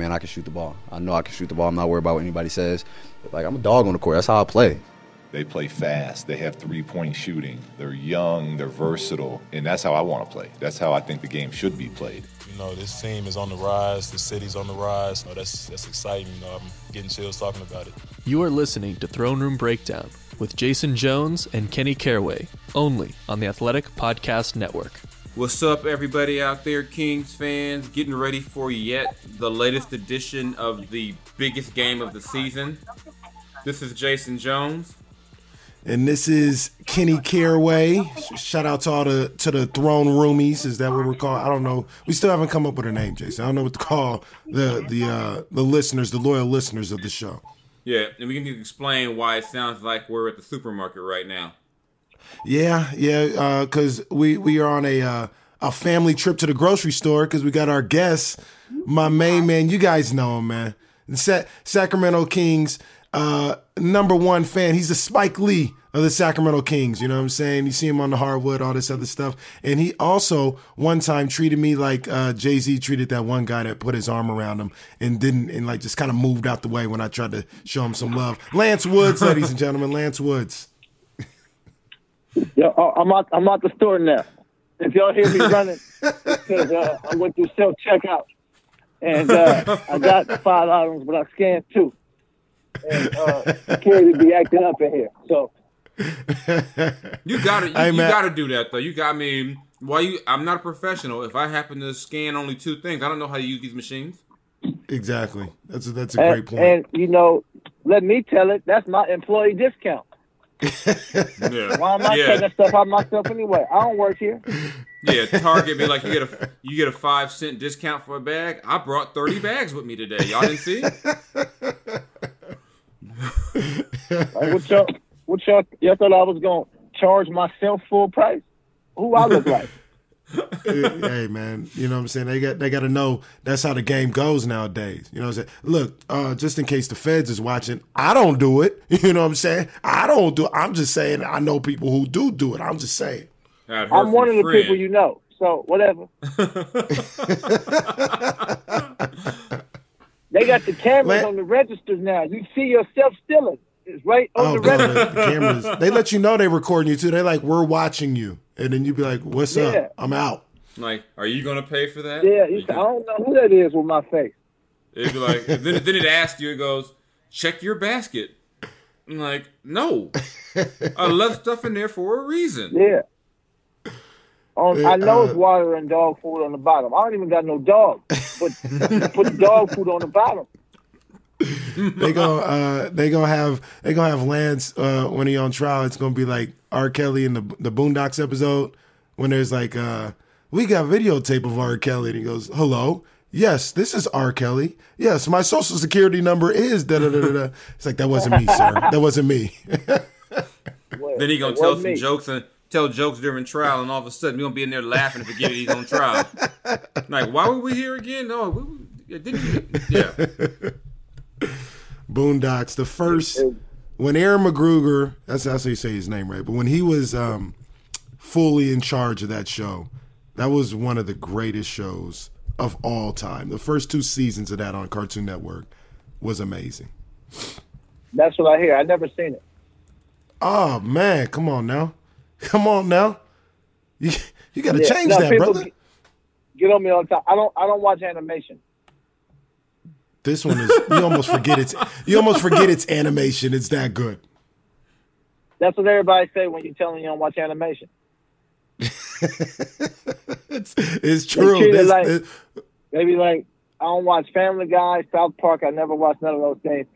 man, I can shoot the ball. I know I can shoot the ball. I'm not worried about what anybody says. Like I'm a dog on the court. That's how I play. They play fast. They have three point shooting. They're young. They're versatile. And that's how I want to play. That's how I think the game should be played. You know, this team is on the rise. The city's on the rise. Oh, that's, that's exciting. You know, I'm getting chills talking about it. You are listening to Throne Room Breakdown with Jason Jones and Kenny Caraway, only on the Athletic Podcast Network. What's up, everybody out there, Kings fans? Getting ready for yet the latest edition of the biggest game of the season. This is Jason Jones. And this is Kenny Caraway. Shout out to all the to the throne roomies. Is that what we're called? I don't know. We still haven't come up with a name, Jason. I don't know what to call the the uh, the listeners, the loyal listeners of the show. Yeah, and we can explain why it sounds like we're at the supermarket right now. Yeah, yeah, because uh, we we are on a uh, a family trip to the grocery store because we got our guests. My main man, you guys know him, man. Sa- Sacramento Kings uh, number one fan. He's a Spike Lee of the Sacramento Kings. You know what I'm saying? You see him on the hardwood, all this other stuff. And he also one time treated me like uh, Jay Z treated that one guy that put his arm around him and didn't and like just kind of moved out the way when I tried to show him some love. Lance Woods, ladies and gentlemen, Lance Woods. Yeah, uh, I'm out. I'm out the store now. If y'all hear me running, because uh, I went through self checkout and uh, I got five items, but I scanned two and uh, security be acting up in here. So you gotta you, you gotta do that though. You got me. Why you? I'm not a professional. If I happen to scan only two things, I don't know how to use these machines. Exactly. That's a, that's a and, great point. And you know, let me tell it. That's my employee discount. Yeah. Why am I yeah. taking stuff out of myself anyway? I don't work here. Yeah, Target be like you get a you get a five cent discount for a bag. I brought thirty bags with me today. Y'all didn't see? like, what y'all, what y'all, y'all thought I was going to charge myself full price? Who I look like? hey man, you know what I'm saying? They got they got to know that's how the game goes nowadays. You know what I'm saying? Look, uh, just in case the feds is watching, I don't do it. You know what I'm saying? I don't do. It. I'm just saying I know people who do do it. I'm just saying. I'm one of the friend. people you know. So whatever. They got the cameras on the registers now. You see yourself stealing. It's right on oh, the register. The cameras. They let you know they're recording you too. They're like, we're watching you. And then you'd be like, what's yeah. up? I'm out. Like, are you going to pay for that? Yeah. I don't know who that is with my face. It'd be like, then, then it asks you, it goes, check your basket. I'm like, no. I left stuff in there for a reason. Yeah. On, I know uh, it's water and dog food on the bottom. I don't even got no dog, but put dog food on the bottom. They gonna uh, they gonna have they gonna have Lance uh, when he on trial. It's gonna be like R. Kelly in the the Boondocks episode when there's like uh, we got videotape of R. Kelly and he goes, "Hello, yes, this is R. Kelly. Yes, my social security number is da da da da." It's like that wasn't me, sir. That wasn't me. then he gonna tell some me. jokes and tell jokes during trial, and all of a sudden we're gonna be in there laughing and forget he's on trial. like, why were we here again? No, we, didn't. You, yeah. Boondocks, the first when Aaron McGruder, that's that's how you say his name, right? But when he was um, fully in charge of that show, that was one of the greatest shows of all time. The first two seasons of that on Cartoon Network was amazing. That's what I hear. I never seen it. Oh man, come on now. Come on now. You you got to yeah, change no, that, brother. Get, get on me all the time. I don't I don't watch animation. This one is you almost forget it's you almost forget it's animation. It's that good. That's what everybody say when you tell them you don't watch animation. it's, it's true. They, like, they be like, I don't watch Family Guy, South Park. I never watched none of those things.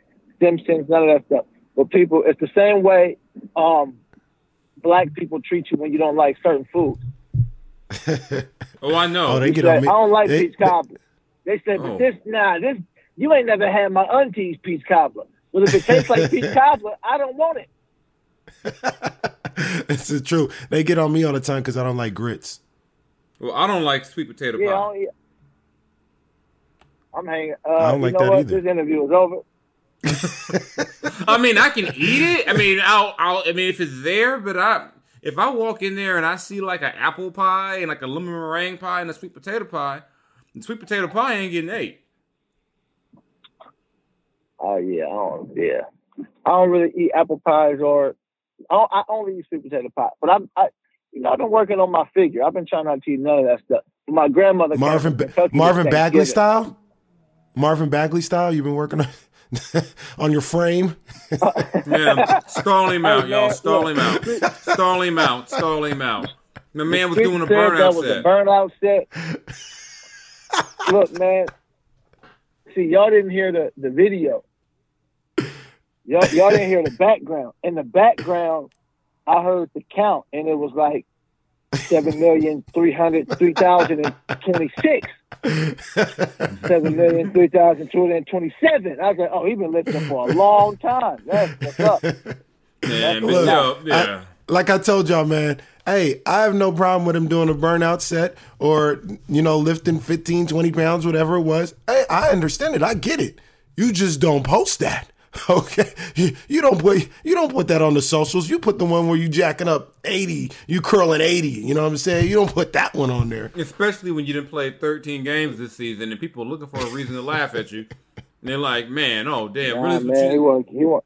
Simpsons, none of that stuff. But people, it's the same way um, black people treat you when you don't like certain foods. oh, I know. Oh, they get said, on me. I don't like they, peach cobbler. They said, but oh. this, nah, this, you ain't never had my auntie's peach cobbler. Well, if it tastes like peach cobbler, I don't want it. it's true. They get on me all the time because I don't like grits. Well, I don't like sweet potato yeah, pie. Yeah. I'm hanging. Uh, I don't like that what? either. This interview is over. I mean, I can eat it. I mean, I'll, I'll, I mean, if it's there, but I, if I walk in there and I see like an apple pie and like a lemon meringue pie and a sweet potato pie, and sweet potato pie ain't getting ate. Oh yeah, I don't. Yeah, I don't really eat apple pies or I, I only eat sweet potato pie. But I'm, I, you know, I've been working on my figure. I've been trying not to eat none of that stuff. My grandmother Marvin Marvin Bagley style. Marvin Bagley style. You've been working on on your frame. yeah, stall him out, y'all. Stall him out. Stall him out. Stall him out. The man was doing a burnout set. A burnout set. Look, man. See, y'all didn't hear the, the video. Y'all, y'all didn't hear the background. In the background, I heard the count, and it was like seven million three hundred three thousand and twenty six. Seven million three thousand two hundred and twenty seven. I was like, oh, he's been listening for a long time. That's what's up. Man, Look, yo, yeah. I, like I told y'all, man. Hey, I have no problem with him doing a burnout set or, you know, lifting 15, 20 pounds, whatever it was. Hey, I understand it. I get it. You just don't post that. Okay, you, you, don't put you don't put that on the socials. You put the one where you jacking up eighty, you curling eighty. You know what I'm saying? You don't put that one on there. Especially when you didn't play 13 games this season and people are looking for a reason to laugh at you. And they're like, "Man, oh damn, nah, really?" Man, he want he want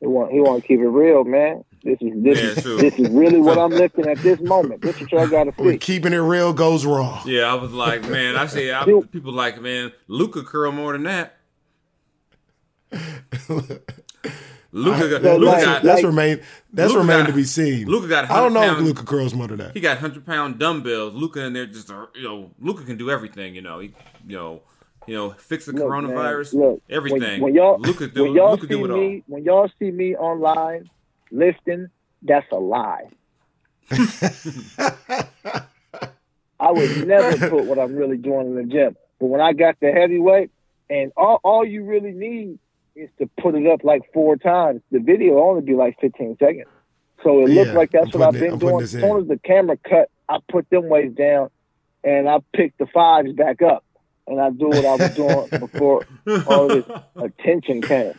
he want he want to keep it real, man. This is this yeah, is true. this is really what I'm lifting at this moment. This is what I got to see. Keeping it real goes wrong. Yeah, I was like, man, I say I, people like, man, Luka curl more than that. Luka, got, Luka like, got that's like, remain that's Luka remain got, to be seen. Luka got. I don't know pound, if Luka curls more than that. He got hundred pound dumbbells. Luka in there just uh, you know Luka can do everything. You know he you know you know fix the look, coronavirus. Man, look, everything. When, when y'all Luka do, when y'all Luka see do me when y'all see me online lifting, that's a lie. I would never put what I'm really doing in the gym. But when I got the heavyweight, and all all you really need is to put it up like four times. The video will only be like 15 seconds. So it yeah, looks like that's I'm what I've been it, doing. As soon as the camera cut, I put them weights down and I pick the fives back up. And I do what I was doing before all this attention came.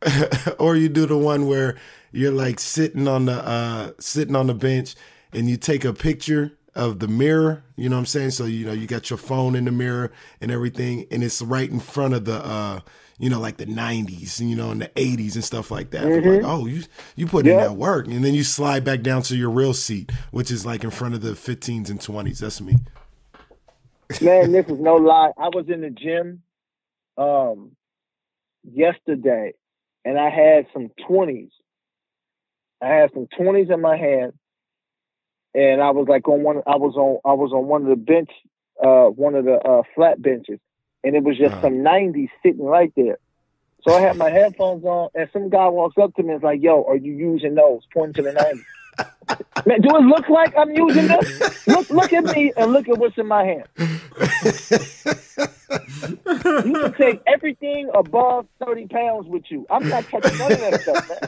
or you do the one where you're like sitting on the uh sitting on the bench and you take a picture of the mirror, you know what I'm saying? So you know, you got your phone in the mirror and everything and it's right in front of the uh you know, like the '90s, you know, in the '80s and stuff like that. Mm-hmm. Like, oh, you you put yep. in that work, and then you slide back down to your real seat, which is like in front of the 15s and 20s. That's me. Man, this is no lie. I was in the gym um yesterday, and I had some 20s. I had some 20s in my hand, and I was like on one. I was on. I was on one of the bench, uh, one of the uh, flat benches, and it was just some 90s sitting right there. So I had my headphones on, and some guy walks up to me and is like, "Yo, are you using those?" Pointing to the 90s. Man, do it look like I'm using this? Look, look at me and look at what's in my hand. you can take everything above 30 pounds with you. I'm not touching none of that stuff, man.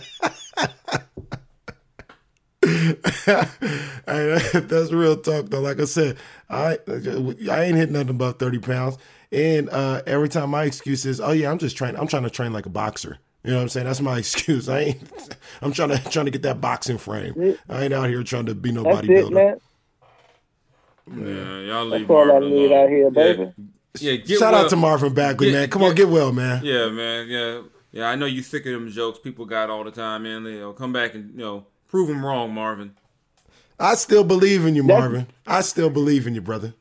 that's real talk though. Like I said, I I ain't hitting nothing above thirty pounds. And uh, every time my excuse is, "Oh yeah, I'm just trying. I'm trying to train like a boxer." You know what I'm saying? That's my excuse. I ain't. I'm trying to trying to get that boxing frame. I ain't out here trying to be no That's bodybuilder. Yeah, y'all leave That's all I need out here, baby. Yeah, yeah shout well. out to Marvin Bagley, get, man. Come get, on, get well, man. Yeah, man. Yeah, yeah. I know you sick of them jokes people got all the time, man. They, will come back and you know prove them wrong, Marvin. I still believe in you, Marvin. I still believe in you, brother.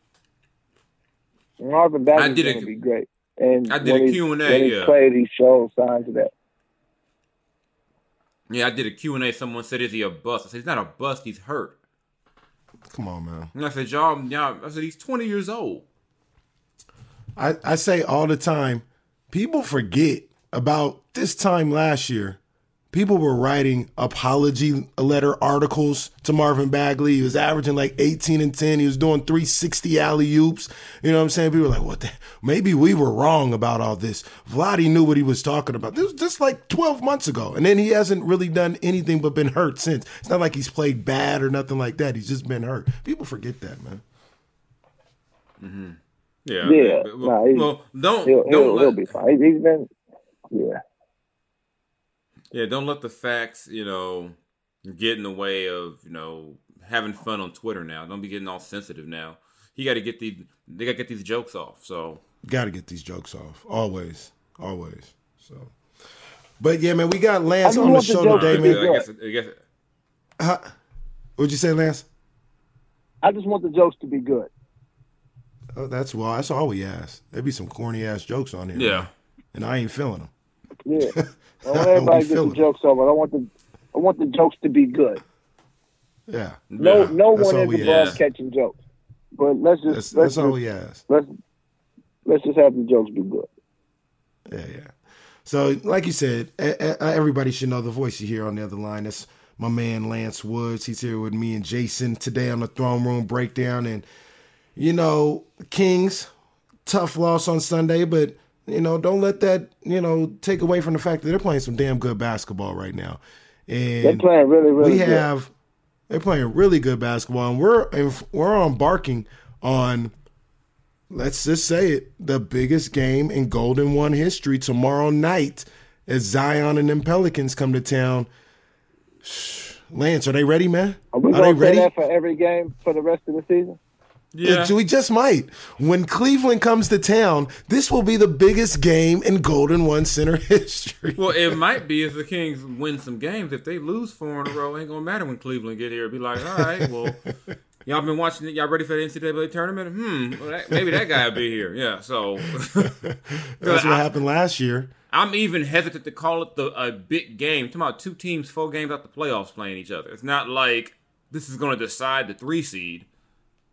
Marvin Bagley's going to be great. And I did a Q and A. Yeah, played, he showed signs of that. Yeah, I did a Q and A. Someone said, "Is he a bust?" I said, "He's not a bust. He's hurt." Come on, man. And I said, "Y'all, y'all." I said, "He's twenty years old." I I say all the time, people forget about this time last year people were writing apology letter articles to Marvin Bagley. He was averaging like 18 and 10. He was doing 360 alley oops. You know what I'm saying? People were like, what the? Maybe we were wrong about all this. Vladdy knew what he was talking about. This was just like 12 months ago. And then he hasn't really done anything but been hurt since. It's not like he's played bad or nothing like that. He's just been hurt. People forget that, man. Mm-hmm. Yeah. Yeah. Well, nah, well don't, he'll, don't he'll, let, he'll be fine. He's been, yeah. Yeah, don't let the facts, you know, get in the way of, you know, having fun on Twitter now. Don't be getting all sensitive now. You got to get these they got to get these jokes off. So, got to get these jokes off always. always. So, but yeah, man, we got Lance on the show today, man. I guess, I guess. Huh? What'd you say, Lance? I just want the jokes to be good. Oh, that's well. That's all we ask. There'd be some corny ass jokes on here. Yeah, man. and I ain't feeling them. Yeah, I want everybody get the jokes over. I want the I want the jokes to be good. Yeah. No, yeah. no that's one is above catching jokes. But let's just that's, let's that's all we ask. Let's let's just have the jokes be good. Yeah, yeah. So, like you said, uh, everybody should know the voice you hear on the other line. That's my man Lance Woods. He's here with me and Jason today on the Throne Room Breakdown. And you know, Kings tough loss on Sunday, but you know, don't let that you know take away from the fact that they're playing some damn good basketball right now. And they're playing really, really. We good. have they're playing really good basketball, and we're we're embarking on. Let's just say it, the biggest game in Golden One history tomorrow night as Zion and them Pelicans come to town. Lance, are they ready, man? Are, we are they ready for every game for the rest of the season? Yeah. We just might. When Cleveland comes to town, this will be the biggest game in Golden One Center history. Well, it might be if the Kings win some games. If they lose four in a row, it ain't gonna matter when Cleveland get here. It'll be like, all right, well, y'all been watching it. Y'all ready for the NCAA tournament? Hmm, well, that, maybe that guy will be here. Yeah, so that's what I, happened last year. I'm even hesitant to call it the a big game. Talking about two teams, four games out the playoffs playing each other. It's not like this is going to decide the three seed.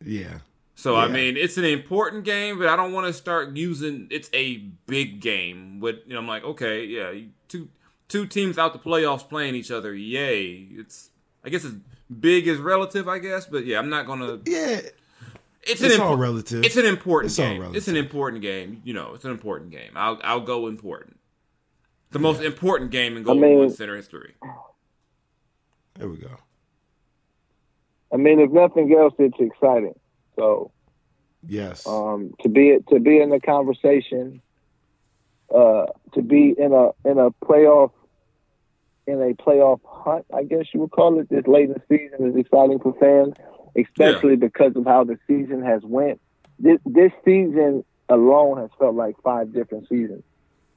Yeah. So yeah. I mean, it's an important game, but I don't want to start using it's a big game. With you know, I'm like, okay, yeah, two two teams out the playoffs playing each other. Yay! It's I guess it's big is relative, I guess, but yeah, I'm not gonna. Yeah. It's, it's an all relative. It's an important it's game. It's an important game. You know, it's an important game. I'll I'll go important. The yeah. most important game in Golden I mean, One Center history. There we go. I mean, if nothing else, it's exciting. So, yes, um, to be to be in the conversation, uh, to be in a in a playoff in a playoff hunt, I guess you would call it. This late in the season is exciting for fans, especially yeah. because of how the season has went. This this season alone has felt like five different seasons.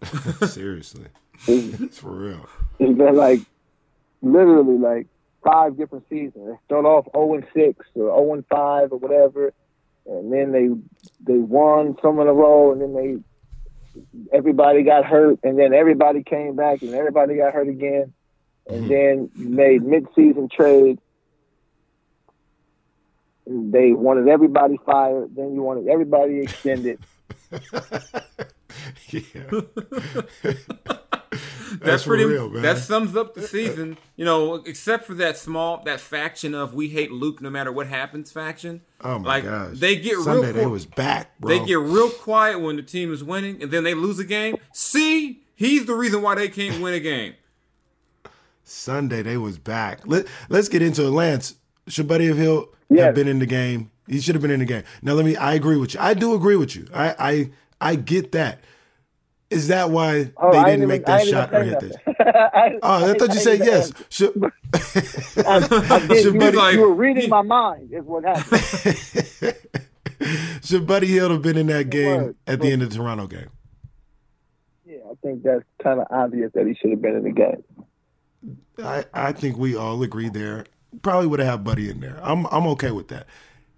Seriously, it's, for real. It's been like literally like five different seasons. They start off 0 and 6 or 0 and 5 or whatever, and then they they won some in a row, and then they everybody got hurt, and then everybody came back, and everybody got hurt again, and mm-hmm. then you made mid-season trade. They wanted everybody fired. Then you wanted everybody extended. yeah. that's, pretty. Real, that sums up the uh, uh, season. You know, except for that small that faction of we hate Luke no matter what happens faction. Oh my like, gosh! They get Sunday real. They was back. Bro. They get real quiet when the team is winning, and then they lose a game. See, he's the reason why they can't win a game. Sunday they was back. Let Let's get into it. Lance, should Buddy Hield yes. have been in the game? He should have been in the game. Now let me. I agree with you. I do agree with you. I I I get that. Is that why oh, they didn't make that shot or hit this? I, oh, I, thought you said yes. Should, I, did, you, like, you, were reading my mind. Is what happened. Should Buddy Hield have been in that game at the end of the Toronto game? Yeah, I think that's kind of obvious that he should have been in the game. I, I think we all agree there. Probably would have had Buddy in there. I'm I'm okay with that.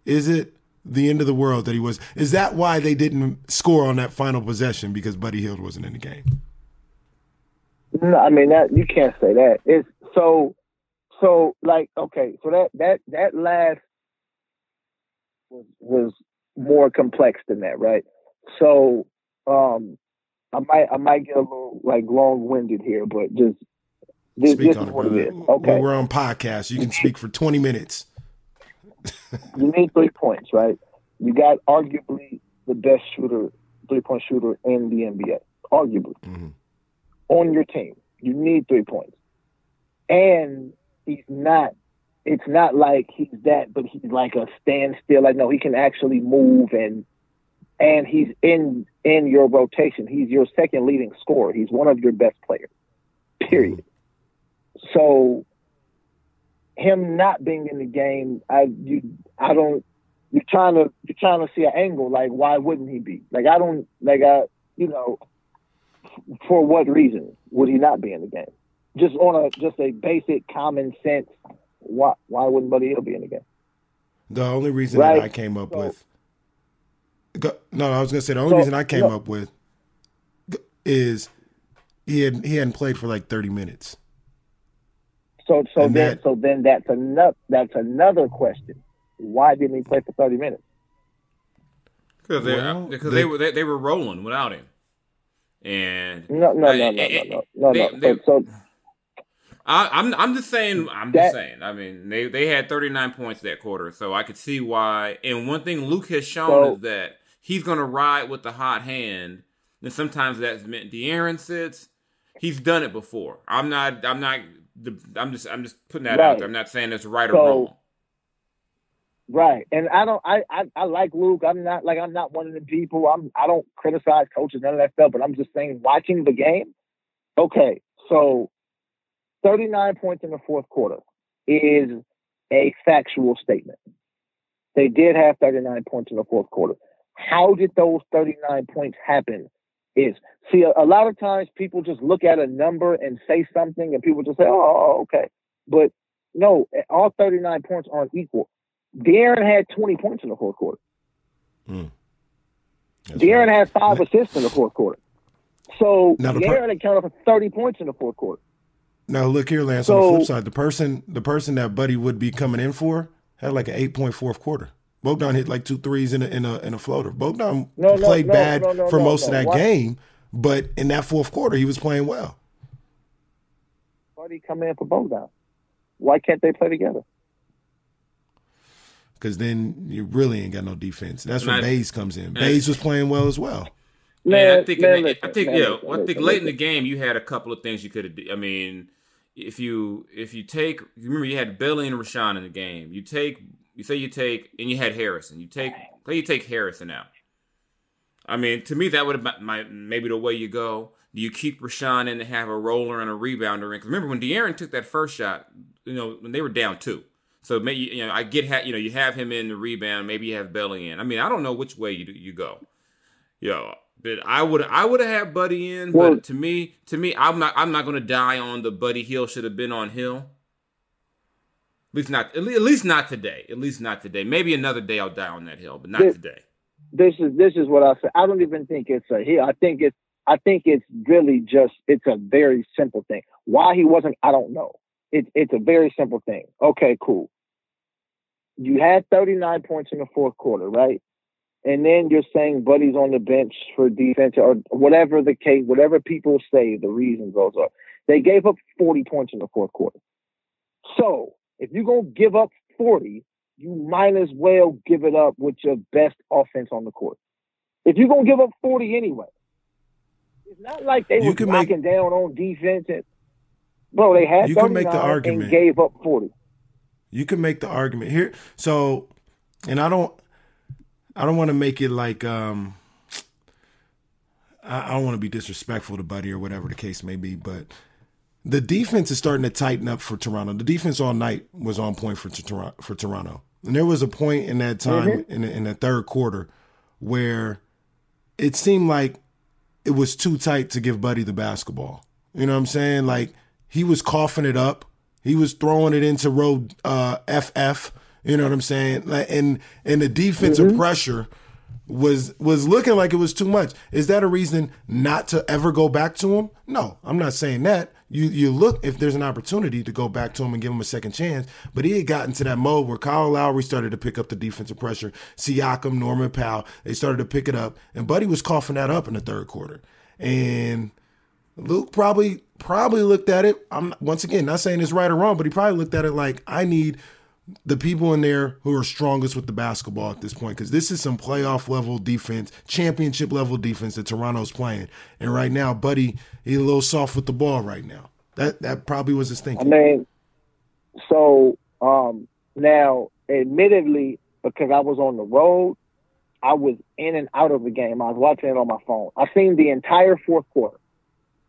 Is it the end of the world that he was. Is that why they didn't score on that final possession because Buddy Hield wasn't in the game? No, I mean that you can't say that. It's so so like okay, so that that that last was was more complex than that, right? So um I might I might get a little like long winded here, but just this, speak this on is what it, it is. Okay. We're on podcast. You can speak for twenty minutes you need three points, right? You got arguably the best shooter, three point shooter in the NBA, arguably mm-hmm. on your team. You need three points, and he's not. It's not like he's that, but he's like a standstill. Like no, he can actually move and and he's in in your rotation. He's your second leading scorer. He's one of your best players. Period. Mm-hmm. So him not being in the game, I you I don't you're trying to you're trying to see an angle like why wouldn't he be like I don't like I you know for what reason would he not be in the game? Just on a just a basic common sense. Why why wouldn't Buddy Hield be in the game? The only reason Right. that I came up So- with, no, I was gonna say the only So, reason I came no. up with is he had he hadn't played for like thirty minutes. So so And then that- so then that's another that's another question. Why didn't he play for thirty minutes? Because they Well, because they- they, were they, they were rolling without him, and No no no no no no no they- no. they- So, so I, I'm I'm just saying I'm That- just saying. I mean, they they had 39 points that quarter, so I could see why. And one thing Luke has shown So- is that he's going to ride with the hot hand, and sometimes that's meant De'Aaron sits. He's done it before. I'm not. I'm not. I'm just. I'm just putting that out there. I'm not saying it's right or wrong. Right, and I don't. I, I I like Luke. I'm not like I'm not one of the people. I'm. I don't criticize coaches none of that stuff. But I'm just saying, watching the game. Okay, so 39 points in the fourth quarter is a factual statement. They did have 39 points in the fourth quarter. How did those 39 points happen? Is see a, a lot of times people just look at a number and say something, and people just say, "Oh, oh okay," but no, all 39 points aren't equal. De'Aaron had 20 points in the fourth quarter. Hmm. That's De'Aaron right. had five assists in the fourth quarter. So Now the De'Aaron per- accounted for 30 points in the fourth quarter. Now look here, Lance. on the flip side, the person the person that Buddy would be coming in for had like an eight point fourth quarter. Bogdan hit like two threes in a in a in a floater. Bogdan No, no, played no, bad no, no, for no, most no. of that Why- game, but in that fourth quarter he was playing well. Why did he come in for Bogdan? Why can't they play together? Because then you really ain't got no defense. That's when Not- Bays comes in. and- Bays was playing well as well. Man, I think, man, I listen, think, man, yeah, listen, I think listen, late in the game you had a couple of things you could have. I mean, if you if you take, you remember you had Billy and Richaun in the game. You take, you say you take, and you had Harrison. You take, say you take Harrison out. I mean, to me that would have been my, maybe the way you go. Do you keep Richaun in to have a roller and a rebounder in? Because remember when De'Aaron took that first shot, you know when they were down two. So maybe you know I get ha- you know you have him in the rebound. Maybe you have Belly in. I mean I don't know which way you you go. Yo, but I would I would have had Buddy in, Well- but to me to me I'm not I'm not gonna die on the Buddy Hield should have been on Hill. At least not at least not today. At least not today. Maybe another day I'll die on that hill, but not Yeah. today. This is this is what I say. I don't even think it's a hit. I think it's I think it's really just it's a very simple thing. Why he wasn't, I don't know. It's it's a very simple thing. Okay, cool. You had 39 points in the fourth quarter, right? And then you're saying Buddy's on the bench for defense or whatever the case, whatever people say the reasons those are. They gave up 40 points in the fourth quarter. So if you're gonna give up 40, you might as well give it up with your best offense on the court. If you're gonna give up 40 anyway, it's not like they You were can make- knocking down on defense. And, bro, they had You can make the argument. and gave up 40. You can make the argument here. So, and I don't, I don't want to make it like, um, I, I don't want to be disrespectful to Buddy or whatever the case may be, but the defense is starting to tighten up for Toronto. The defense all night was on point for Toronto. For Toronto, and there was a point in that time in the, in the third quarter where it seemed like it was too tight to give Buddy the basketball. You know what I'm saying? Like he was coughing it up. He was throwing it into road uh, FF. You know what I'm saying? Like, and and the defensive pressure was was looking like it was too much. Is that a reason not to ever go back to him? No, I'm not saying that. You you look if there's an opportunity to go back to him and give him a second chance. But he had gotten to that mode where Kyle Lowry started to pick up the defensive pressure. Siakam, Norman Powell, they started to pick it up, and Buddy was coughing that up in the third quarter. And Luke probably probably looked at it. I'm once again not saying it's right or wrong, but he probably looked at it like I need the people in there who are strongest with the basketball at this point because this is some playoff level defense, championship level defense that Toronto's playing. And right now, Buddy, he's a little soft with the ball right now. That that probably was his thinking. I mean, so um, now, admittedly, because I was on the road, I was in and out of the game. I was watching it on my phone. I seen the entire fourth quarter.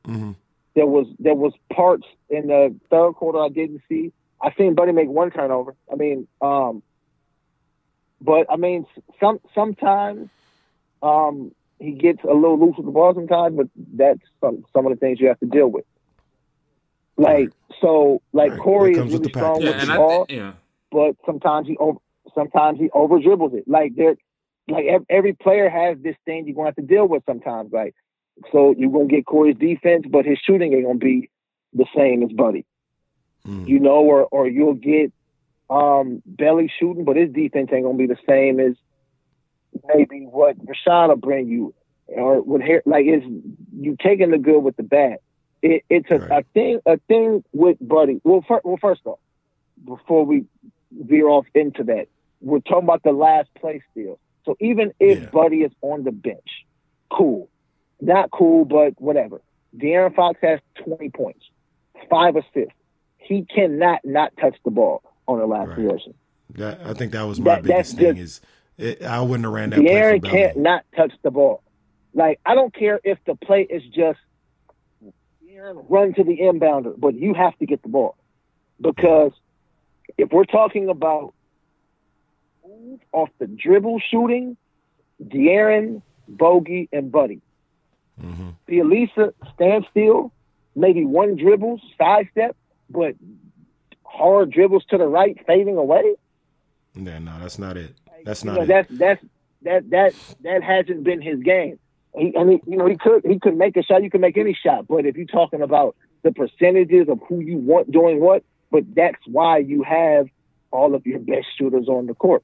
Mhm. There was there was parts in the third quarter I didn't see. I seen Buddy make one turnover. I mean, um, but I mean, some sometimes um, he gets a little loose with the ball sometimes, but that's some some of the things you have to deal with. Like so, like Right. Cory That is comes with really strong package. with Yeah, the I ball, th- yeah. but sometimes he over sometimes he over dribbles it. Like there, like ev- every player has this thing you're gonna have to deal with sometimes. Like so, you're gonna get Cory's defense, but his shooting ain't gonna be the same as Buddy. Mm. You know, or or you'll get um belly shooting, but his defense ain't gonna be the same as maybe what Rashad will bring you, or what hair like is you taking the good with the bad. It, it's a, Right. a thing a thing with Buddy. Well, fir- well, first off, before we veer off into that, we're talking about the last play still. So even if Yeah. Buddy is on the bench, cool. Not cool, but whatever. De'Aaron Fox has 20 points, five assists. He cannot not touch the ball on the last Right. possession. That, I think that was my That- biggest thing just- is it, I wouldn't have ran that play De'Aaron for can't not touch the ball. Like I don't care if the play is just De'Aaron run to the inbounder, but you have to get the ball because if we're talking about off the dribble shooting, De'Aaron, Bogey, and Buddy. Mhm. The Elisa stand still, maybe one dribble, sidestep, but hard dribbles to the right, fading away. Yeah, no, that's not it. That's You not know, it. that's that's that that that hasn't been his game. He, and he, you know, he could he could make a shot. You can make any shot, but if you're talking about the percentages of who you want doing what, but that's why you have all of your best shooters on the court.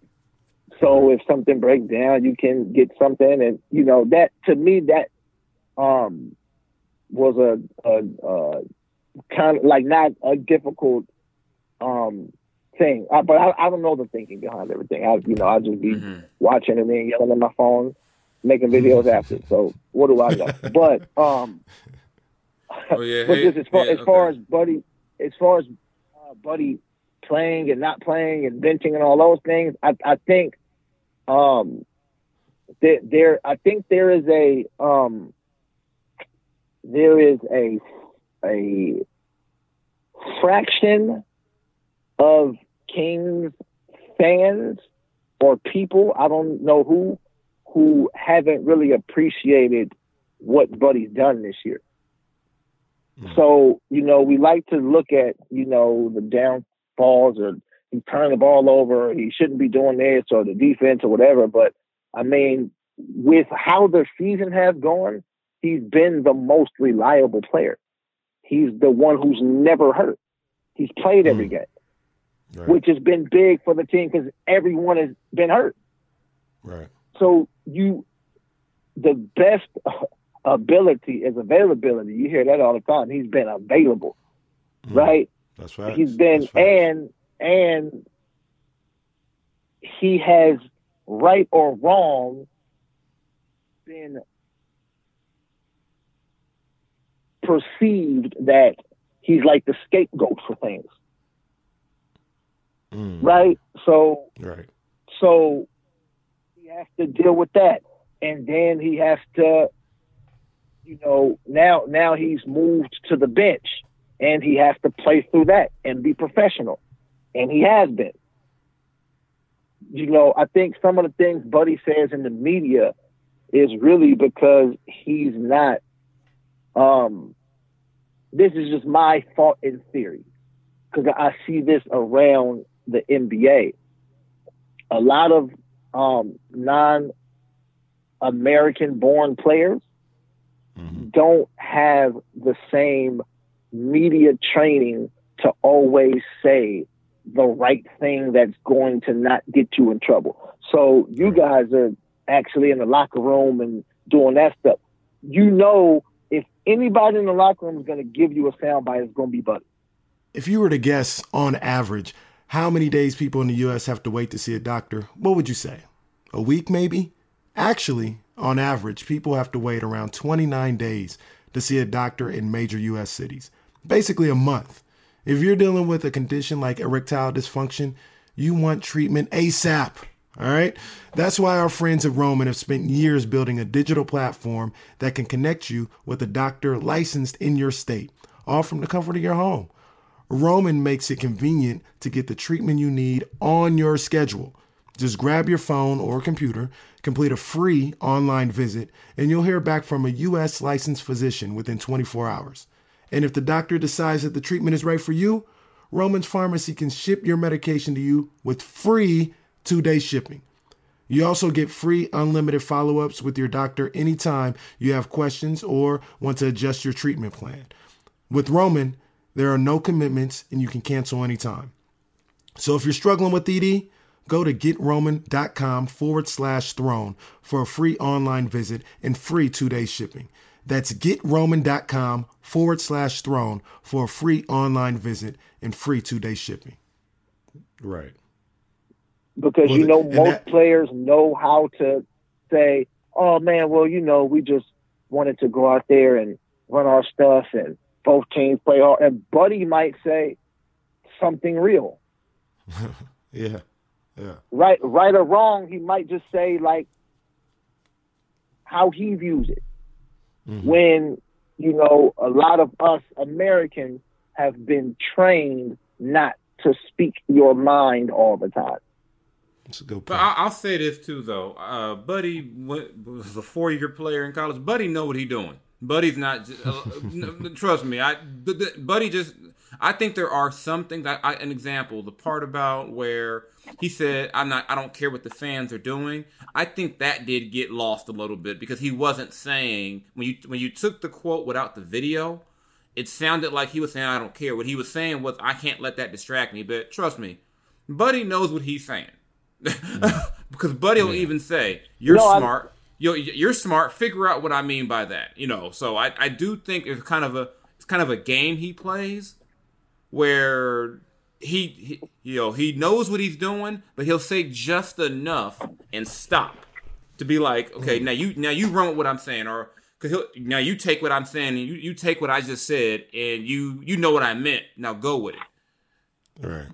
So if something breaks down, you can get something, and you know that to me that um was a, a, a kind of like not a difficult um thing. I, but I, I don't know the thinking behind everything. I you know I just be Mhm. watching and then yelling at my phone, making videos after. So what do I know? But um, Oh yeah. but hey, just as far yeah, as far okay. as Buddy, as far as uh, Buddy playing and not playing and benching and all those things, I I think um there there I think there is a um there is a a fraction of Kings fans or people, I don't know who, who haven't really appreciated what Buddy's done this year. Hmm. So, you know, we like to look at, you know, the downfalls or he turned the ball over, he shouldn't be doing this or the defense or whatever. But I mean, with how the season has gone, he's been the most reliable player. He's the one who's never hurt. He's played every Mm. game, Right, which has been big for the team because everyone has been hurt. right. So you, the best ability is availability. You hear that all the time. He's been available, Mm. right? That's right. He's been and and he has right or wrong been perceived that he's like the scapegoat for things, Mm, right? So right. So he has to deal with that, and then he has to, you know, now now he's moved to the bench, and he has to play through that and be professional, and he has been. You know, I think some of the things Buddy says in the media is really because he's not. Um, this is just my thought in theory, because I see this around the NBA a lot of um, non-American born players Mhm. don't have the same media training to always say the right thing that's going to not get you in trouble. So you guys are actually in the locker room and doing that stuff. You know, if anybody in the locker room is going to give you a soundbite, it's going to be Buddy. If you were to guess on average how many days people in the US have to wait to see a doctor, what would you say? A week maybe? Actually, on average, people have to wait around 29 days to see a doctor in major US cities. Basically a month. If you're dealing with a condition like erectile dysfunction, you want treatment ASAP. All right. That's why our friends at Roman have spent years building a digital platform that can connect you with a doctor licensed in your state, all from the comfort of your home. Roman makes it convenient to get the treatment you need on your schedule. Just grab your phone or computer, complete a free online visit, and you'll hear back from a U.S. licensed physician within 24 hours. And if the doctor decides that the treatment is right for you, Roman's Pharmacy can ship your medication to you with free two day shipping. You also get free unlimited follow ups with your doctor anytime you have questions or want to adjust your treatment plan. With Roman, there are no commitments and you can cancel anytime. So if you're struggling with ED, go to getroman.com forward slash throne for a free online visit and free two day shipping. That's getroman.com forward slash throne for a free online visit and free two day shipping. Right. Because Well, you know most that- players know how to say, "Oh man, well you know we just wanted to go out there and run our stuff, and both teams play hard." And Buddy might say something real, Yeah. Yeah. right, right or wrong. He might just say like how he views it. Mm-hmm. When you know a lot of us Americans have been trained not to speak your mind all the time. That's a good But point. I, I'll say this too, though. Uh, Buddy went, was a four-year player in college. Buddy know what he doing. Buddy's not. Just, uh, trust me. I th- th- Buddy just. I think there are some things. I, I, an example, the part about where he said, "I'm not. I don't care what the fans are doing." I think that did get lost a little bit because he wasn't saying when you when you took the quote without the video. It sounded like he was saying, "I don't care." What he was saying was, "I can't let that distract me." But trust me, Buddy knows what he's saying. because Buddy will even say, "You're No, smart. You're, you're smart. Figure out what I mean by that." You know. So I, I do think it's kind of a it's kind of a game he plays where he, he you know he knows what he's doing, but he'll say just enough and stop to be like, okay, mm. now you now you run with what I'm saying, or because now you take what I'm saying and you, you take what I just said and you you know what I meant. Now go with it. right.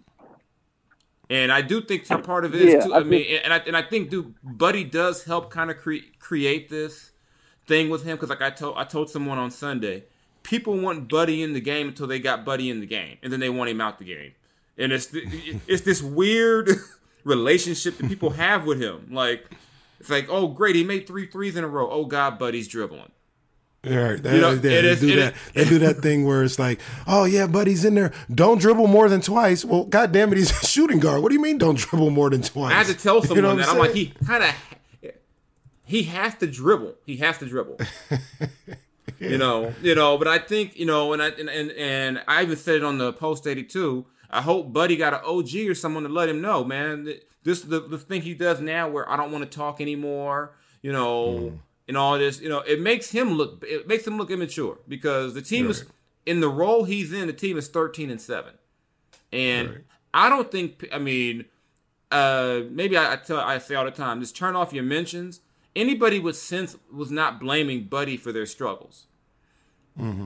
And I do think some part of it is Yeah, too. I I, mean, and I and I think, dude, Buddy does help kind of cre- create this thing with him because, like I told I told someone on Sunday, people want Buddy in the game until they got Buddy in the game, and then they want him out the game, and it's th- it's this weird relationship that people have with him. Like it's like, oh great, he made three threes in a row. Oh God, Buddy's dribbling. Yeah, right. They, You know, they- it they is- do that. is- they do that thing where it's like, oh yeah, buddy's in there. Don't dribble more than twice. Well, god damn it, he's a shooting guard. What do you mean don't dribble more than twice? I had to tell You someone know that I'm like, he kind of he has to dribble. He has to dribble. You know, you know, but I think you know, and I and and, and I even said it on the post eighty two. I hope Buddy got an OG or someone to let him know, man. This the the thing he does now, where I don't want to talk anymore. You know, mm. And all this. You know, it makes him look it makes him look immature because the team is in the role he's in. The team is thirteen and seven, and Right. I don't think. I mean, uh, maybe I, I tell I say all the time, just turn off your mentions. Anybody with sense was not blaming Buddy for their struggles.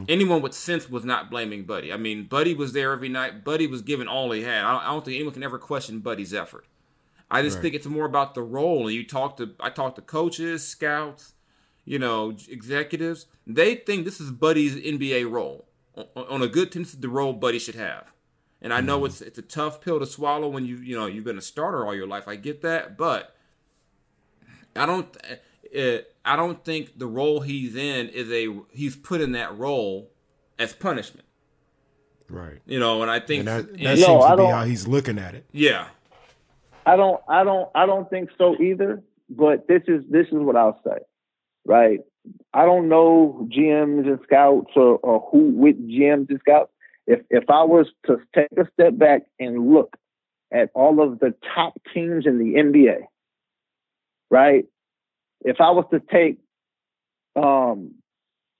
Anyone with sense was not blaming Buddy. I mean, Buddy was there every night. Buddy was giving all he had. I don't, I don't think anyone can ever question Buddy's effort. I just Right. think it's more about the role. And you talk to, I talk to coaches, scouts, you know, executives. They think this is Buddy's NBA role. On, on a good team, this is the role Buddy should have. And I know it's it's a tough pill to swallow when you you know you've been a starter all your life. I get that, but I don't uh, I don't think the role he's in is a he's put in that role as punishment. right. You know, and I think And that, that and- No, seems I to be how he's looking at it. yeah, I don't I don't I don't think so either. But this is this is what I'll say. Right. I don't know GMs and scouts or, or who with GMs and scouts. If if I was to take a step back and look at all of the top teams in the NBA, right? If I was to take um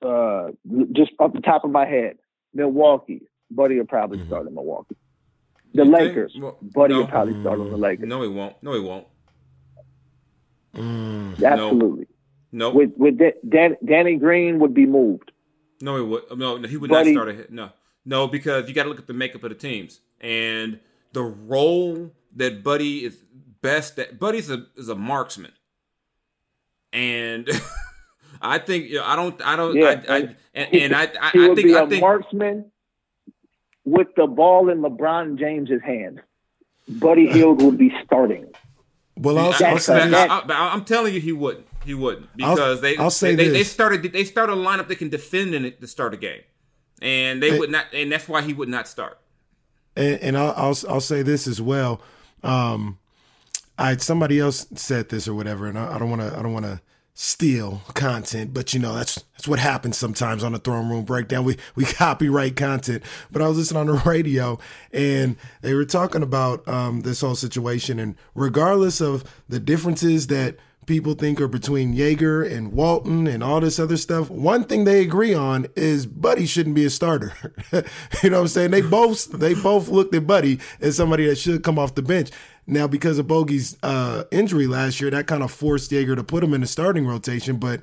uh just off the top of my head, Milwaukee, Buddy would probably start in Milwaukee. The You think? Lakers, Well, Buddy no. would probably start on the Lakers. no, he won't. No, he won't. Absolutely. No, With with Dan, Danny Green would be moved. no, he would. No, no, he would Buddy- not start ahead. No, no, because you got to look at the makeup of the teams and the role that Buddy is best at. Buddy's a is a marksman, and I think you know, I don't I don't Yeah, I, I, and and, I I, He I would think be I a think marksman with the ball in LeBron James's hand. Buddy Hield would be starting. Well, I'll, I, I'll say I, this. I, am telling you, he wouldn't. He wouldn't I'll- because they I'll say they, they, they started they started a lineup that can defend in it to start a game, and they would not, and that's why he would not start. and, and I'll, I'll I'll say this as well. Um, I somebody else said this or whatever, and I, I don't want to I don't want to steal content, but you know that's that's what happens sometimes on the throne room breakdown. We we copyright content. But I was listening on the radio, and they were talking about um, this whole situation, and regardless of the differences that people think are between Joerger and Walton and all this other stuff. One thing they agree on is Buddy shouldn't be a starter. you know what I'm saying? They both they both looked at Buddy as somebody that should come off the bench. Now, because of Bogey's uh, injury last year, that kind of forced Joerger to put him in the starting rotation. But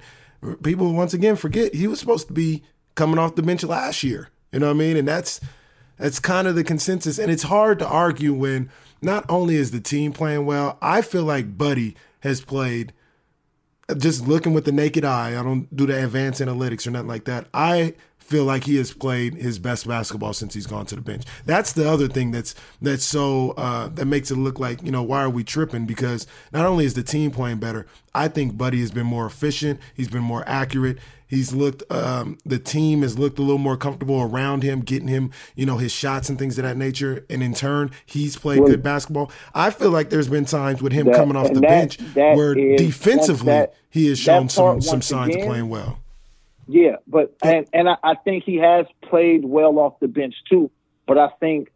people once again forget he was supposed to be coming off the bench last year. You know what I mean? And that's that's kind of the consensus. And it's hard to argue when not only is the team playing well, I feel like Buddy has played just looking with the naked eye. I don't do the advanced analytics or nothing like that. I feel like he has played his best basketball since he's gone to the bench. That's the other thing that's that's so uh, that makes it look like you know why are we tripping? Because not only is the team playing better, I think Buddy has been more efficient. He's been more accurate. He's looked. Um, the team has looked a little more comfortable around him, getting him, you know, his shots and things of that nature. And in turn, he's played Well- good basketball. I feel like there's been times with him That- coming off the that- bench that where is- defensively he has shown some some signs of playing well. Yeah, but and and I, I think he has played well off the bench too. But I think,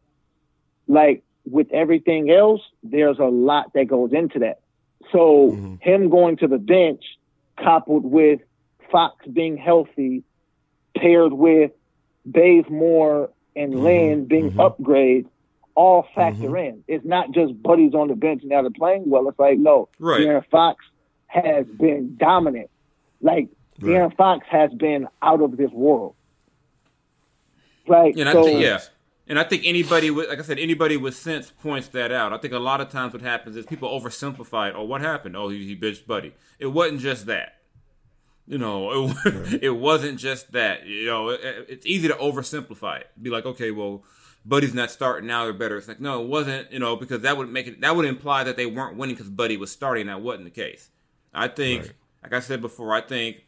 like with everything else, there's a lot that goes into that. So Mm-hmm. him going to the bench, coupled with Fox being healthy, paired with Bazemore and Mm-hmm. Len being upgrades, all factor in. It's not just buddies on the bench now they're playing well. It's like no, Right. De'Aaron Fox has been dominant. Like De'Aaron Fox has been out of this world. Right. And I so think yeah. And I think anybody with like I said, anybody with sense points that out. I think a lot of times what happens is people oversimplify it. Oh, what happened? Oh, he, he bitched Buddy. It wasn't just that. You know, it, it wasn't just that. You know, it, it's easy to oversimplify it. Be like, okay, well, Buddy's not starting now; they're better. It's like, no, it wasn't. You know, because that would make it that would imply that they weren't winning because Buddy was starting. That wasn't the case. I think, like I said before, I think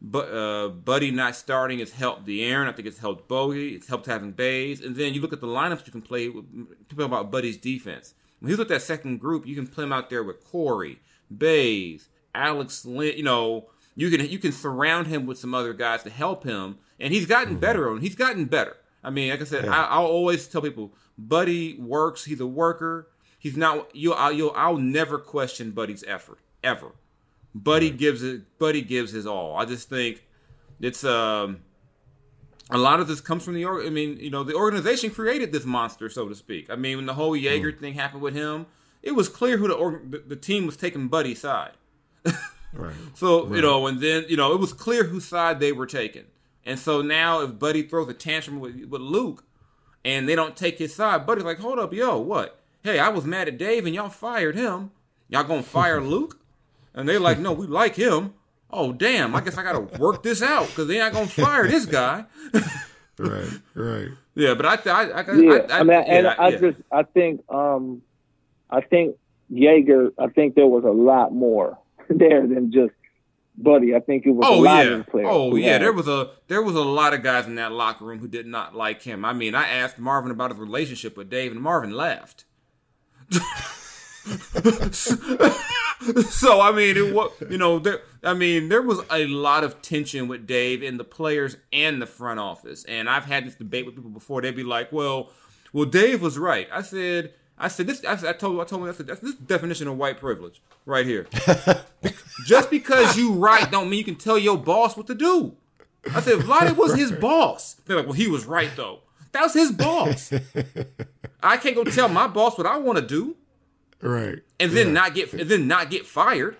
but uh, Buddy not starting has helped De'Aaron. I think it's helped Bogey. It's helped having Bays. And then you look at the lineups you can play. With, talking about Buddy's defense. When he's with that second group, you can play him out there with Cory, Bays, Alex Len. You know, you can you can surround him with some other guys to help him. And he's gotten better. on He's gotten better. I mean, like I said, I, I'll always tell people, Buddy works. He's a worker. He's not. You. I'll, you'll. I'll never question Buddy's effort ever. Buddy gives it. Buddy gives his all. I just think it's um a lot of this comes from the. org- I mean, you know, the organization created this monster, so to speak. I mean, when the whole Joerger thing happened with him, it was clear who the org- the, the team was taking Buddy's side. Right. So you know, and then you know, it was clear whose side they were taking. And so now, if Buddy throws a tantrum with, with Luke, and they don't take his side, Buddy's like, "Hold up, yo, what? Hey, I was mad at Dave, and y'all fired him. Y'all gonna fire Luke?" And they're like, "No, we like him." Oh damn! I guess I gotta work this out because they not gonna fire this guy. Right. Right. yeah, but I, th- I, I, yeah, I, I, mean, and yeah, I yeah. just I think um I think Joerger. I think there was a lot more there than just Buddy. I think it was a Oh lot yeah. of players. Oh yeah. had- There was a there was a lot of guys in that locker room who did not like him. I mean, I asked Marvin about his relationship with Dave, and Marvin laughed. so I mean, it was you know there. I mean, there was a lot of tension with Dave and the players and the front office. And I've had this debate with people before. They'd be like, "Well, well, Dave was right." I said. I said this. I, said, I told. I told him. I said that's this definition of white privilege right here. Just because you right don't mean you can tell your boss what to do. I said Vlade was his boss. They're like, well, he was right though. That was his boss. I can't go tell my boss what I want to do Right. and then not get and then not get fired.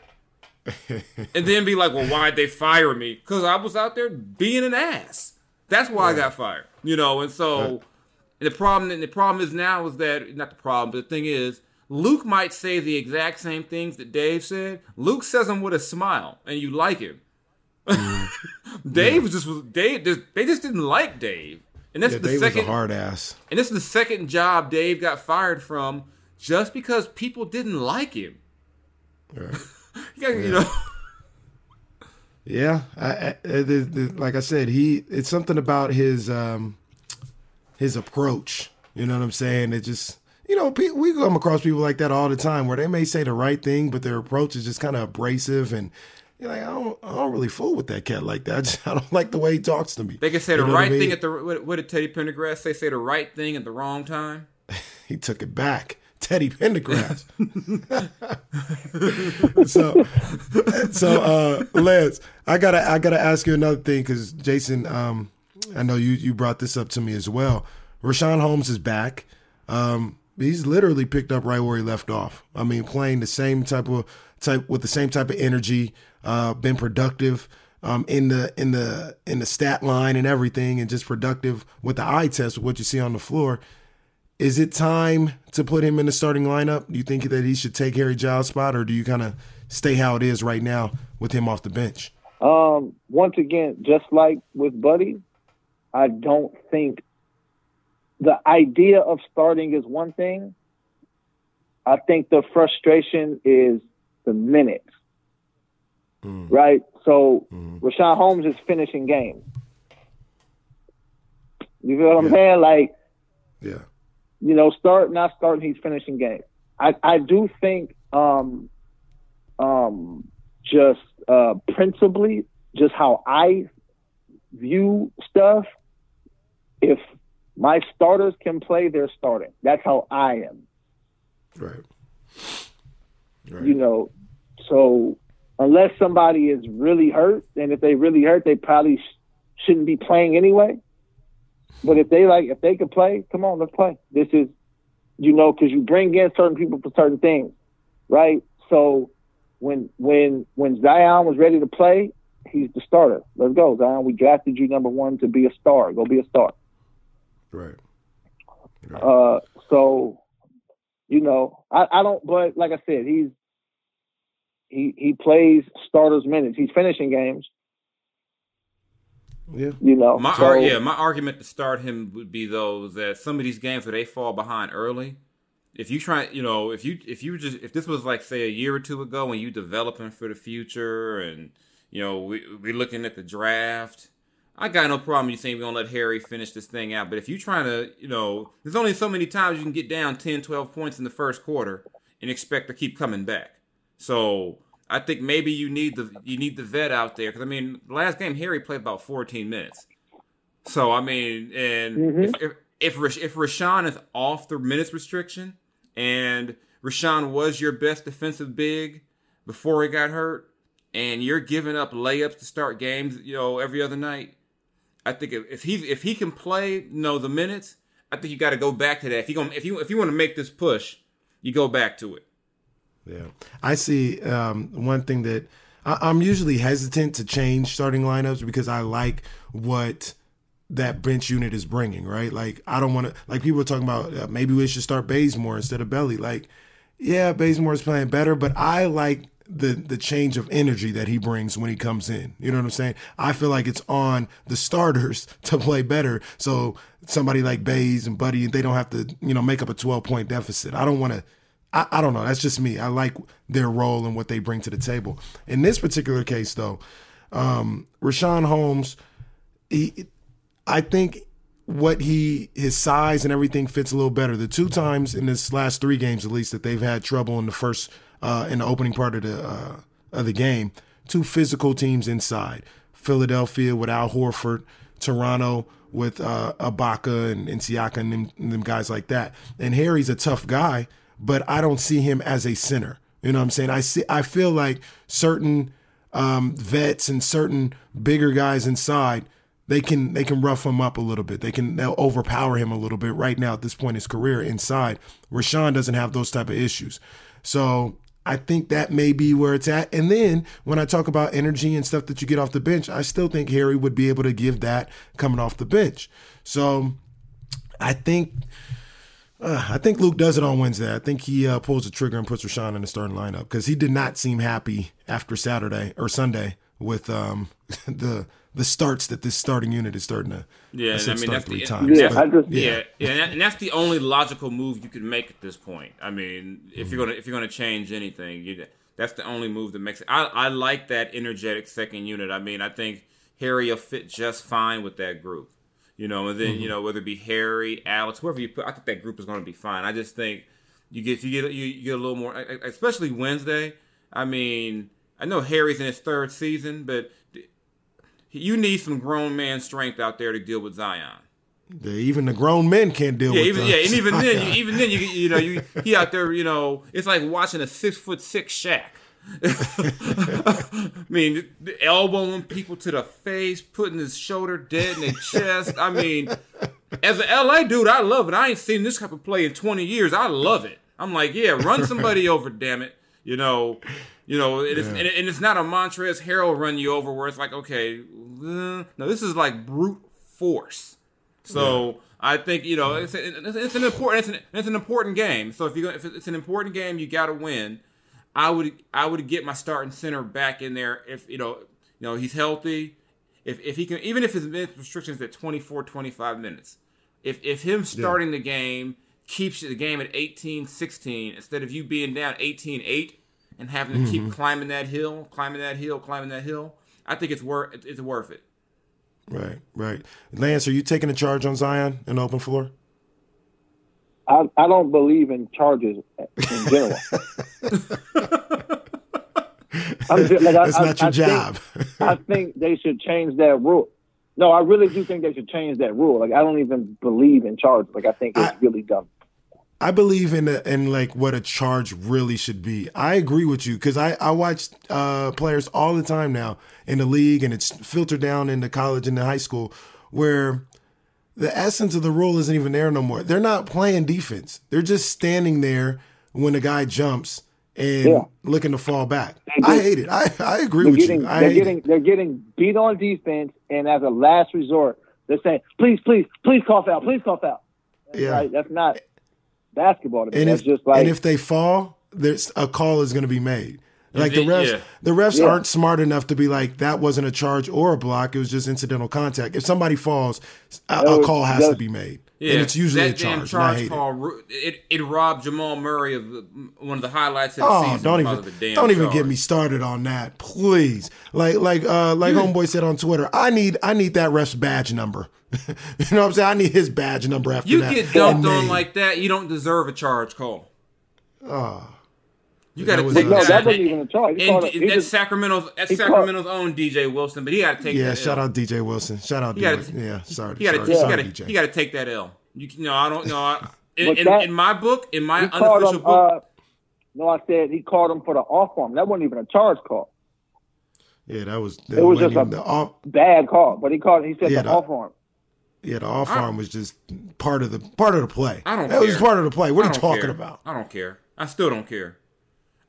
and then be like, well, why'd they fire me? Because I was out there being an ass. That's why I got fired. You know, and so and the problem and the problem is now is that not the problem, but the thing is, Luke might say the exact same things that Dave said. Luke says them with a smile, and you like him. Mm. Dave was just was Dave. Just, they just didn't like Dave, and that's Yeah, the Dave second. hard ass. And this is the second job Dave got fired from just because people didn't like him. Right. you, got, you know. Yeah, I, I, the, the, like I said, he it's something about his um, his approach. You know what I'm saying? It just you know pe- we come across people like that all the time where they may say the right thing, but their approach is just kind of abrasive and. You're like, I don't, I don't really fool with that cat like that. I, just, I don't like the way he talks to me. They can say the You I right thing mean? at the what, what did Teddy Pendergrass say? Say the right thing at the wrong time. he took it back. Teddy Pendergrass. so, so uh, Les, I gotta, I gotta ask you another thing because Jason, um, I know you you brought this up to me as well. Richaun Holmes is back. Um, he's literally picked up right where he left off. I mean, playing the same type of type with the same type of energy. Uh, been productive um, in the in the in the stat line and everything, and just productive with the eye test what you see on the floor. Is it time to put him in the starting lineup? Do you think that he should take Harry Giles' spot, or do you kind of stay how it is right now with him off the bench? Um, once again, just like with Buddy, I don't think the idea of starting is one thing. I think the frustration is the minutes. Right? So Richaun Holmes is finishing games. You feel what I'm saying? Like, Yeah, you know, start not starting, he's finishing games. I, I do think um um just uh principally, just how I view stuff, if my starters can play, they're starting. That's how I am. right. You know, so unless somebody is really hurt, and if they really hurt, they probably sh- shouldn't be playing anyway. But if they like, if they could play, come on, let's play. This is, you know, because you bring in certain people for certain things, right? So when when when Zion was ready to play, he's the starter. Let's go, Zion. We drafted you number one to be a star. Go be a star. Right. Uh, so, you know, I, I don't. But like I said, he's he he plays starters minutes. He's finishing games. Yeah. You know, My so, ar- yeah, my argument to start him would be though that some of these games where they fall behind early, if you try, you know, if you if you just if this was like say a year or two ago when you developing for the future and you know we we looking at the draft, I got no problem you saying we're gonna let Harry finish this thing out. But if you trying to, you know, there's only so many times you can get down 10, 12 points in the first quarter and expect to keep coming back. So I think maybe you need the you need the vet out there because I mean last game Harry played about 14 minutes. So I mean, and mm-hmm. if if if, Rash- if Richaun is off the minutes restriction, and Richaun was your best defensive big before he got hurt, and you're giving up layups to start games, you know, every other night, I think if, if he if he can play, you know, the minutes, I think you got to go back to that. If you going if you if you want to make this push, you go back to it. Yeah, I see. Um, one thing that I, I'm usually hesitant to change starting lineups because I like what that bench unit is bringing. Right, like I don't want to. Like people are talking about uh, maybe we should start Bazemore instead of Belly. Like, yeah, Bazemore is playing better, but I like the the change of energy that he brings when he comes in. You know what I'm saying? I feel like it's on the starters to play better. So somebody like Bays and Buddy, they don't have to, you know, make up a 12 point deficit. I don't want to I, I don't know. That's just me. I like their role and what they bring to the table. In this particular case, though, um, Richaun Holmes, he, I think what he his size and everything fits a little better. The two times in this last three games, at least, that they've had trouble in the first uh, in the opening part of the uh, of the game, two physical teams inside. Philadelphia with Al Horford, Toronto with uh, Ibaka and, and Siaka and them, and them guys like that. And Harry's a tough guy, but I don't see him as a center. You know what I'm saying? I see. I feel like certain um, vets and certain bigger guys inside, they can they can rough him up a little bit. They can they'll overpower him a little bit right now at this point in his career inside. Richaun doesn't have those type of issues. So I think that may be where it's at. And then when I talk about energy and stuff that you get off the bench, I still think Harry would be able to give that coming off the bench. So I think uh, I think Luke does it on Wednesday. I think he uh, pulls the trigger and puts Richaun in the starting lineup because he did not seem happy after Saturday or Sunday with um, the the starts that this starting unit is starting to. Yeah, I and I mean start that's three the, times. Yeah, but- I just- yeah, yeah, and, that- and that's the only logical move you could make at this point. I mean, if you're gonna if you're gonna change anything, you, That's the only move that makes it. I, I like that energetic second unit. I mean, I think Harry will fit just fine with that group. You know, and then Mm-hmm. you know whether it be Harry, Alex, whoever you put, I think that group is going to be fine. I just think you get you get you, get a little more, especially Wednesday. I mean, I know Harry's in his third season, but you need some grown man strength out there to deal with Zion. The- even the grown men can't deal Yeah, with even yeah, and even then, you, even then, you you know, you he out there, you know, it's like watching a six foot six Shaq. I mean, elbowing people to the face, putting his shoulder dead in their chest. I mean, as an LA dude, I love it. I ain't seen this type of play in 20 years. I love it. I'm like, yeah, run somebody over, damn it. You know, you know, and it's, and, it- and it's not a Montrezl Harrell run you over where it's like, okay, uh, no, this is like brute force. So I think you know it's, it's, it's an important it's an, it's an important game. So if you if it's an important game, you got to win. I would I would get my starting center back in there if you know you know he's healthy. If if he can even if his minute restrictions at 24 25 minutes. If if him starting the game keeps the game at 18-16 instead of you being down 18-8 and having to keep mm-hmm. climbing that hill, climbing that hill, climbing that hill, I think it's worth it's worth it. Right, right. Lance, are you taking a charge on Zion in open floor? I, I don't believe in charges in general. I'm just, like, That's I- not your I job. Think, I think they should change that rule. No, I really do think they should change that rule. Like I don't even believe in charges. Like I think it's I- really dumb. I believe in the, in like what a charge really should be. I agree with you because I I watch uh, players all the time now in the league, and it's filtered down into college and the high school where the essence of the rule isn't even there no more. They're not playing defense. They're just standing there when a guy jumps and Yeah. looking to fall back. I hate it. I, I agree They're with getting you. I they're getting it. they're getting beat on defense, and as a last resort, they're saying, "Please, please, please call foul, please call foul." That's Yeah. right. That's not basketball to me. And That's if just like and if they fall, there's a call is going to be made. Like the refs, yeah. the refs Yeah. aren't smart enough to be like that wasn't a charge or a block. It was just incidental contact. If somebody falls, a, That a call has that- to be made, Yeah, and it's usually that a charge. I hate it. call. It. it robbed Jamal Murray of one of the highlights of the Oh, season. don't even of the damn don't even charge. get me started on that, please. Like like uh like homeboy said on Twitter, I need I need that ref's badge number. you know what I'm saying? I need his badge number after You that. You get dunked on like that, you don't deserve a charge call. You got to take no, that. that wasn't even a charge. He and called it- he that's just- Sacramento's that's he called- own DJ Wilson, but he got to take Yeah, that shout L. out DJ Wilson. Shout out gotta- DJ. Yeah, sorry. He got to sorry, he got to DJ. got to take that L. You no, I don't know. In, in, in my book, in my unofficial him. book, Uh, no, I said he called him for the off arm. That wasn't even a charge call. Yeah, that was that It was just a- the off, Bad call, but he called. He said Yeah, the the- off arm. yeah, the off I- arm was just part of the part of the play. I don't That was part of the play. What are you talking care. about? I don't care. I still don't care.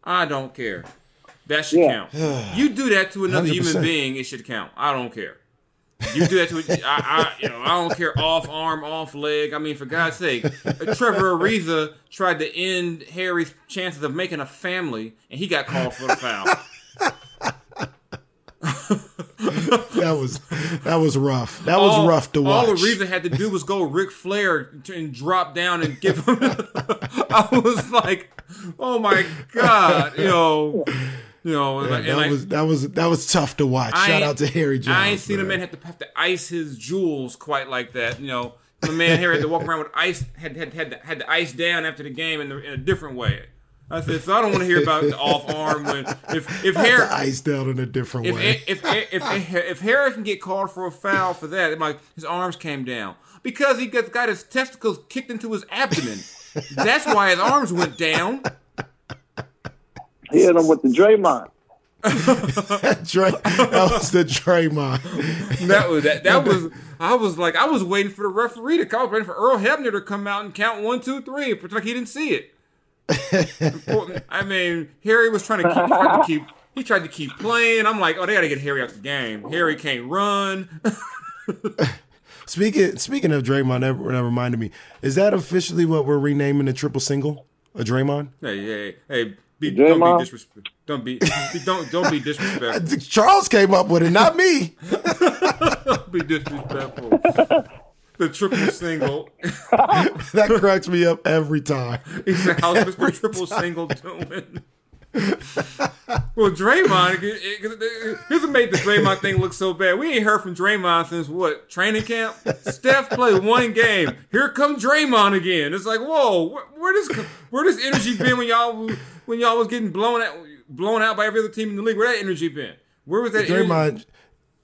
I don't care. That should Yeah. count. you do that to another human 100%. being, it should count. I don't care. You do that to a, I, I, you know, I don't care. Off arm, off leg. I mean, for God's sake, Trevor Ariza tried to end Harry's chances of making a family, and he got called for the foul. That was that was rough. That was rough to watch. All Ariza had to do was go Ric Flair and drop down and give him. I was like, oh my god, you know, you know, Yeah, and that was that was that was tough to watch. I Shout out to Harry Jones. I ain't seen a man have to have to ice his jewels quite like that. You know, the man here had to walk around with ice had had had to, had to ice down after the game in, the, in a different way. I said, so I don't want to hear about the off arm when if if Harry the ice down in a different if, way. if, if, if, if Harry can get called for a foul for that, like his arms came down because he got, got his testicles kicked into his abdomen. That's why his arms went down. He hit him with the Draymond. Dre, that was the Draymond. That was that. That was. I was like, I was waiting for the referee to call, waiting for Earl Hebner to come out and count one, two, three, and pretend like he didn't see it. I mean, Harry was trying to keep, tried to keep. He tried to keep playing. I'm like, oh, they got to get Harry out of the game. Harry can't run. Speaking speaking of Draymond, that, that reminded me. Is that officially what we're renaming the triple single? A Draymond? Hey, hey, hey! Be, don't Draymond? be disrespectful. Don't be, be don't don't be disrespectful. Charles came up with it, not me. Don't be disrespectful. The triple single. that cracks me up every time. He said, "How's Mr. Triple Single doing?" well, Draymond, here's what made the Draymond thing look so bad. We ain't heard from Draymond since what training camp. Steph played one game. Here comes Draymond again. It's like, whoa, where, where does where does energy been when y'all when y'all was getting blown out blown out by every other team in the league? Where that energy been? Where was that? Draymond, energy?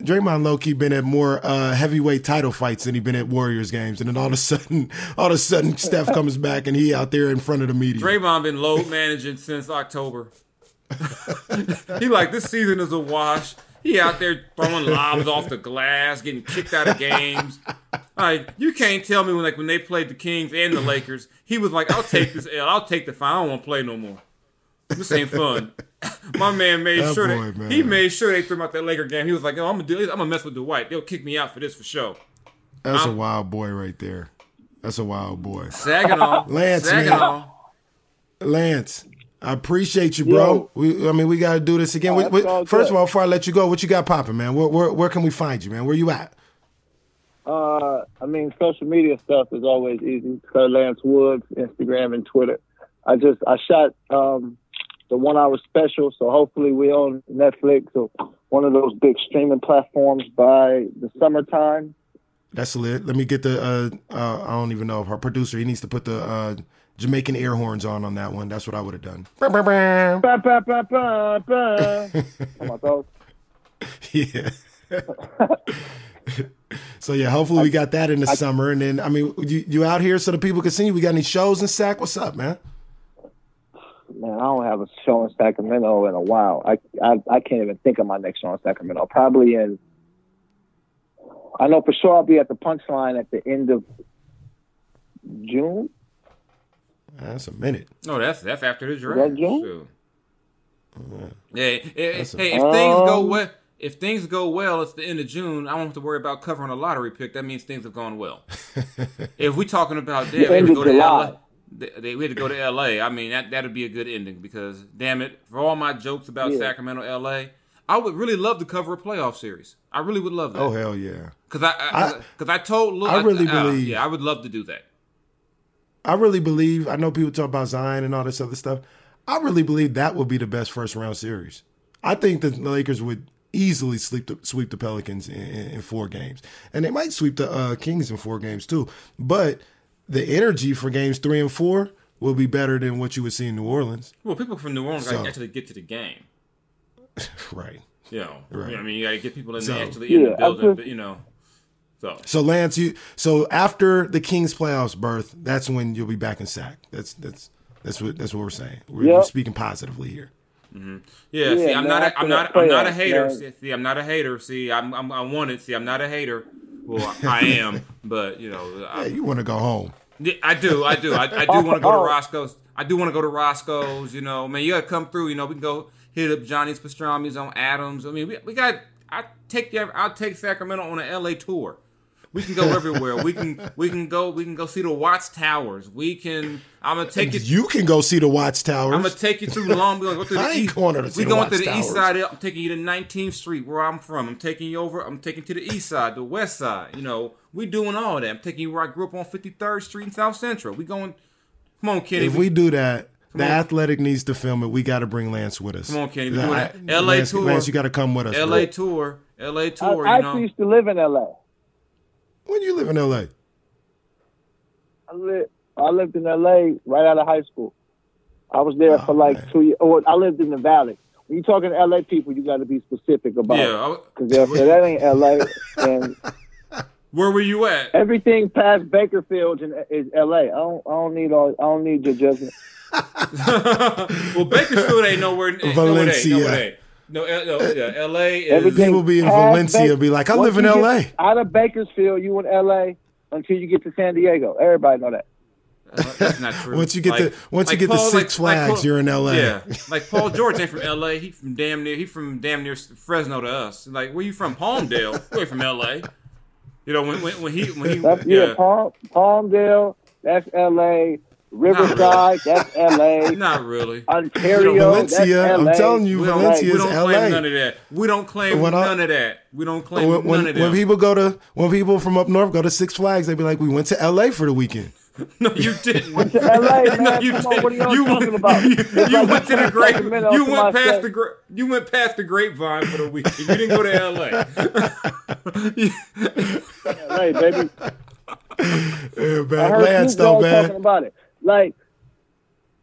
Draymond low key been at more uh, heavyweight title fights than he been at Warriors games, and then all of a sudden, all of a sudden, Steph comes back and he out there in front of the media. Draymond been load managing since October. he like this season is a wash. He out there throwing lobs off the glass, getting kicked out of games. Like you can't tell me when like when they played the Kings and the Lakers, he was like, "I'll take this L. I'll take the fine. I don't want to play no more. This ain't fun." My man made That sure boy, that man. he made sure they threw him out that Laker game. He was like, "Oh, I'm gonna do. I'm gonna mess with Dwight. They'll kick me out for this for sure." That's a wild boy right there. That's a wild boy. Saginaw, Lance, man. Lance, I appreciate you, bro. We, I mean, we got to do this again. Oh, We- we- first good. of all, before I let you go, what you got popping, man? Where, where, where can we find you, man? Where you at? Uh, I mean, social media stuff is always easy. Sir Lance Woods, Instagram and Twitter. I just I shot um, the one hour special, so hopefully we on Netflix or one of those big streaming platforms by the summertime. That's lit. Let me get the. Uh, uh, I don't even know if our producer. He needs to put the uh, Jamaican air horns on on that one. That's what I would have done. Ba, ba, ba, ba, ba. How about those? yeah. so yeah, hopefully we got that in the summer, and then I mean, you you out here so the people can see you. We got any shows in Sac? What's up, man? Man, I don't have a show in Sacramento in a while. I, I I can't even think of my next show in Sacramento. Probably in. I know for sure I'll be at the Punchline at the end of June. That's a minute. No, that's that's after the draft. that June? Shoot. Yeah, hey, a- hey, if things go Um, well, if things go well, it's the end of June. I won't have to worry about covering a lottery pick. That means things have gone well. if we're talking about damn, we had end to of go to July. LA. They, they- we had to go to LA. I mean, that that'd be a good ending because damn it, for all my jokes about Yeah. Sacramento, LA, I would really love to cover a playoff series. I really would love that. Oh hell yeah! Cause I, I- because I, told Lil, I really uh, believe- yeah, I would love to do that. I really believe. I know people talk about Zion and all this other stuff. I really believe that would be the best first round series. I think the Lakers would easily sweep the, sweep the Pelicans in, in, in four games, and they might sweep the uh, Kings in four games too. But the energy for games three and four will be better than what you would see in New Orleans. Well, people from New Orleans So- gotta actually get to the game. Right. You know, Right. I mean, you got to get people in So- there actually in Yeah, the building. just- but, you know, so So Lance, you so after the Kings playoffs birth, that's when you'll be back in sack. That's that's that's what that's what we're saying. We're, we're Yep. speaking positively here. Mm-hmm. yeah. Yeah, see, I'm man, not. A, after I'm not. I'm not a hater. man. See, see, I'm not a hater. See, I'm. I'm I want it. See, I'm not a hater. Well, I am, but you know, Hey, I, you want to go home? I do. I do. I, I do want to go to. Roscoe's. I do want to go to Roscoe's. You know, man, you got to come through. You know, we can go hit up Johnny's Pastrami's on Adams. I mean, we, we got. I take you. I'll take Sacramento on an LA tour. We can go everywhere. we can. We can go. We can go see the Watts Towers. We can. I'm gonna take you. You can go see the Watts Towers. I'm gonna take you through Long Beach. Go through the I ain't east. going to see we the going to Watts the east side. I'm taking you to 19th Street, where I'm from. I'm taking you over. I'm taking you to the east side, the west side. You know, we doing all that. I'm taking you where I grew up on 53rd Street in South Central. We going. Come on, Kenny. if we do that, the on. athletic needs to film it. We got to bring Lance with us. Come on, Kenny. We I- doing I- that. LA Lance, tour. Lance, you got to come with us. L.A. bro. tour. L.A. Tour. I you actually know. used to live in LA. When you live in L.A., I lived, I lived in LA right out of high school. I was there for oh, like Oh, man. two years. Or oh, I lived in the valley. When you're talking to LA people, you got to be specific about Yeah. it. Because if that ain't LA, and Where were you at? everything past Bakersfield is is LA. I don't, I don't need all, I don't need your judgment. well, Bakersfield ain't nowhere. ain't nowhere they- Valencia. nowhere they. No, no, yeah, L.A. is. Everything People be in Valencia Ba- be like, I live in LA. Out of Bakersfield, you in LA until you get to San Diego. Everybody know that. Uh, that's not true. Once you get the once you get the Six Flags, you're in LA. Yeah, like Paul George ain't from L.A. He from damn near. He from damn near Fresno to us. Like where you from? Palmdale. You ain't from L.A. You know when when, when he when he yeah, yeah. Palm, Palmdale, that's LA. Riverside, that's LA. Not really. Ontario, Valencia, that's I'm telling you, We don't, we don't LA. claim none of that. We don't claim When I- none of that. We don't claim When, none of that. when people go to when people from up north go to Six Flags, they'd be like, "We went to L.A. for the weekend." No, you didn't. went to LA, man. no, you Come didn't. what are y'all you, talking about? You, you like went to the grape. You went past the gra- you went past the grapevine for the weekend. You didn't go to LA. LA, baby. Yeah, I man. heard Lance, Snoop though, Dogg talking about it. Like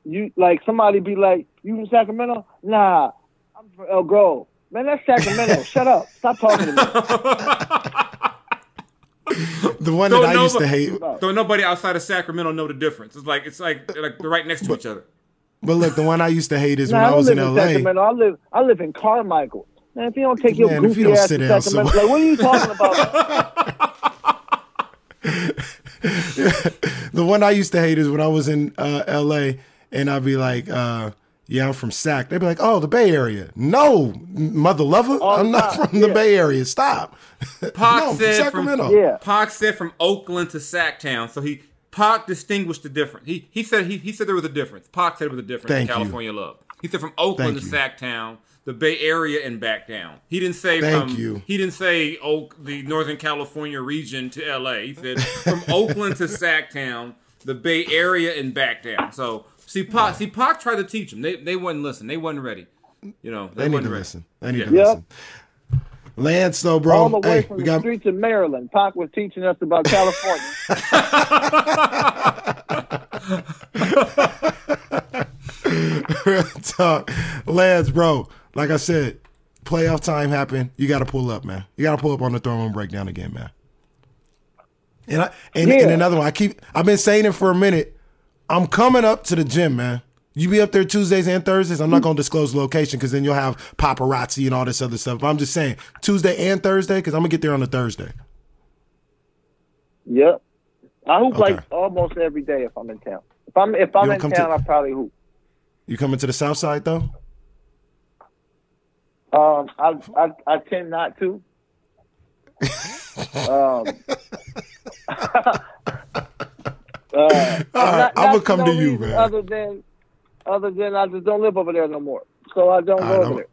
you, like somebody be like, "You from Sacramento?" Nah, I'm from Elk Grove. Man, that's Sacramento. Shut up. Stop talking to me. The one Don't that I used to hate. Don't nobody outside of Sacramento know the difference. It's like it's like like they're right next to each other. But look, the one I used to hate is Nah, when I I was in in LA. Sacramento. I live, I live in Carmichael. Man, if you don't take your Man, if goofy you ass to down Sacramento, somewhere- like what are you talking about? The one I used to hate is when I was in uh, LA and I'd be like, uh, yeah, I'm from Sac. They'd be like, oh, the Bay Area. No, mother lover, All I'm not time, from the yeah. Bay Area. Stop. Pac no, I'm from said Sacramento. from Yeah. Pac said from Oakland to Sacktown. So he Pac distinguished the difference. He he said he, he said there was a difference. Pac said there was a difference Thank in you. California love. He said from Oakland Thank to you. Sacktown, the Bay Area and back down. He didn't say Thank from you. he didn't say Oak the Northern California region to LA. He said from Oakland to Sacktown, the Bay Area and back down. So see Pac see Pac tried to teach them. They they wouldn't listen. They wasn't ready. You know, they, They need wasn't to ready. listen. They need Yeah. to Yep. listen. Lance, though, bro. All the way hey, from we the got streets of Maryland, Pac was teaching us about California. real talk. Lance, bro. Like I said, playoff time happened. You got to pull up, man. You got to pull up on the throne room breakdown again, man. And I and, Yeah. and another one. I keep. I've been saying it for a minute. I'm coming up to the gym, man. You be up there Tuesdays and Thursdays. I'm not gonna disclose the location because then you'll have paparazzi and all this other stuff. But I'm just saying Tuesday and Thursday because I'm gonna get there on a Thursday. yep. I hoop Okay. like almost every day if I'm in town. If I'm if I'm in town, to- I probably hoop. You coming to the South Side though? Um, I I, I tend not to. um, uh, right, I'ma come to you, man. Other than, other than I just don't live over there no more, so I don't All go right, over I'm- there.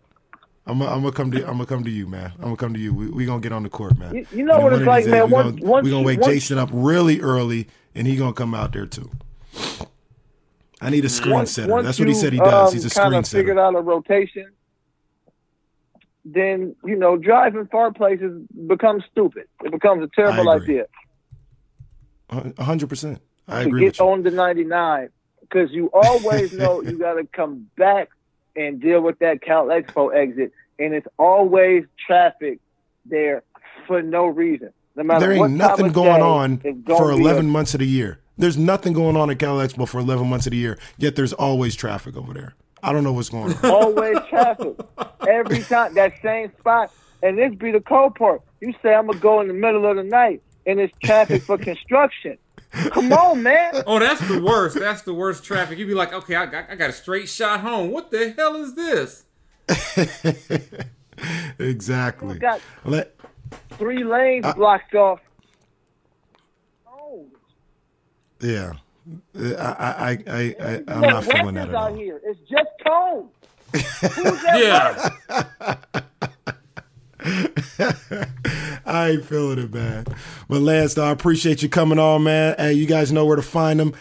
I'm gonna I'm come to I'm gonna come to you, man. I'm gonna come to you. We we gonna get on the court, man. You- you know And what it's like, days man, We once- gonna, once we gonna wake once- Jason up really early, and he gonna come out there too. I need a screen Once- setter. That's what he said he does. um, He's a kind screen of figured setter. out a rotation. Then you know driving far places becomes stupid. It becomes a terrible idea. A hundred percent. I agree get with you. on the 99 because you always know you got to come back and deal with that Cal Expo exit, and it's always traffic there for no reason. No matter There ain't nothing going on for 11 a- months of the year. There's nothing going on at Cal Expo for 11 months of the year. Yet there's always traffic over there. I don't know what's going on. always traffic every time that same spot, and this be the cold part. You say I'm gonna go in the middle of the night, and it's traffic for construction. Come on, man. Oh, that's the worst. That's the worst traffic. You'd be like, okay, I got, I got a straight shot home. What the hell is this? exactly. You got Let, three lanes blocked off. Oh, yeah. I, I, I, I, I, I'm not feeling that weapons at out here. It's just tone. Who's that Yeah. I ain't feeling it, man. But Lance, though, I appreciate you coming on, man. Hey, you guys know where to find him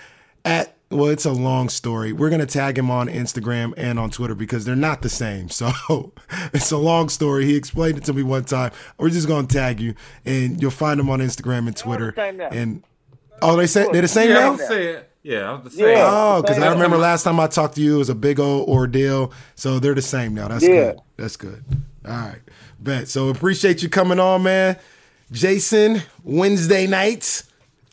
at. Well, it's a long story. We're gonna tag him on Instagram and on Twitter because they're not the same. So it's a long story. He explained it to me one time. We're just gonna tag you, and you'll find him on Instagram and Twitter. same now. And oh, they say they're the same Yeah, I now. was saying. Yeah, I was the same. Yeah. Oh, because I remember last time I talked to you, it was a big old ordeal. So they're the same now. That's Yeah. good. That's good. All right. Bet. So appreciate you coming on, man. Jason, Wednesday nights.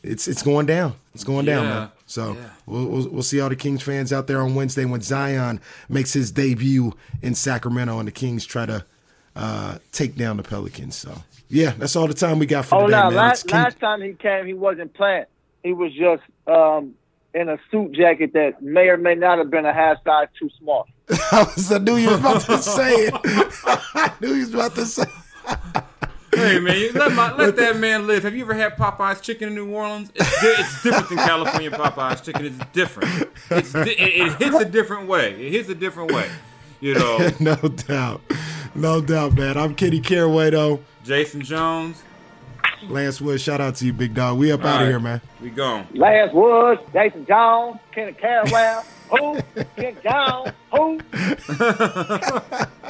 It's it's going down. It's going down, man. So Yeah. we'll, we'll we'll see all the Kings fans out there on Wednesday when Zion makes his debut in Sacramento and the Kings try to uh, take down the Pelicans. So yeah, that's all the time we got for Oh today, no! man. Last, King- last time he came, he wasn't playing. He was just um, in a suit jacket that may or may not have been a half size too small. I, was, I knew you was about to say it. I knew you was about to say. Hey man, let, my, let that man live. Have you ever had Popeye's chicken in New Orleans? It's, di- it's different than California Popeye's chicken. It's different. It's di- it, it hits a different way. It hits a different way. You know, no doubt. No doubt, man. I'm Kenny Caraway, though. Jason Jones. Lance Wood, shout out to you, big dog. We up out All of here, man. We gone. Lance Woods, Jason Jones, Kenny Carawell, who? Ken Jones, who?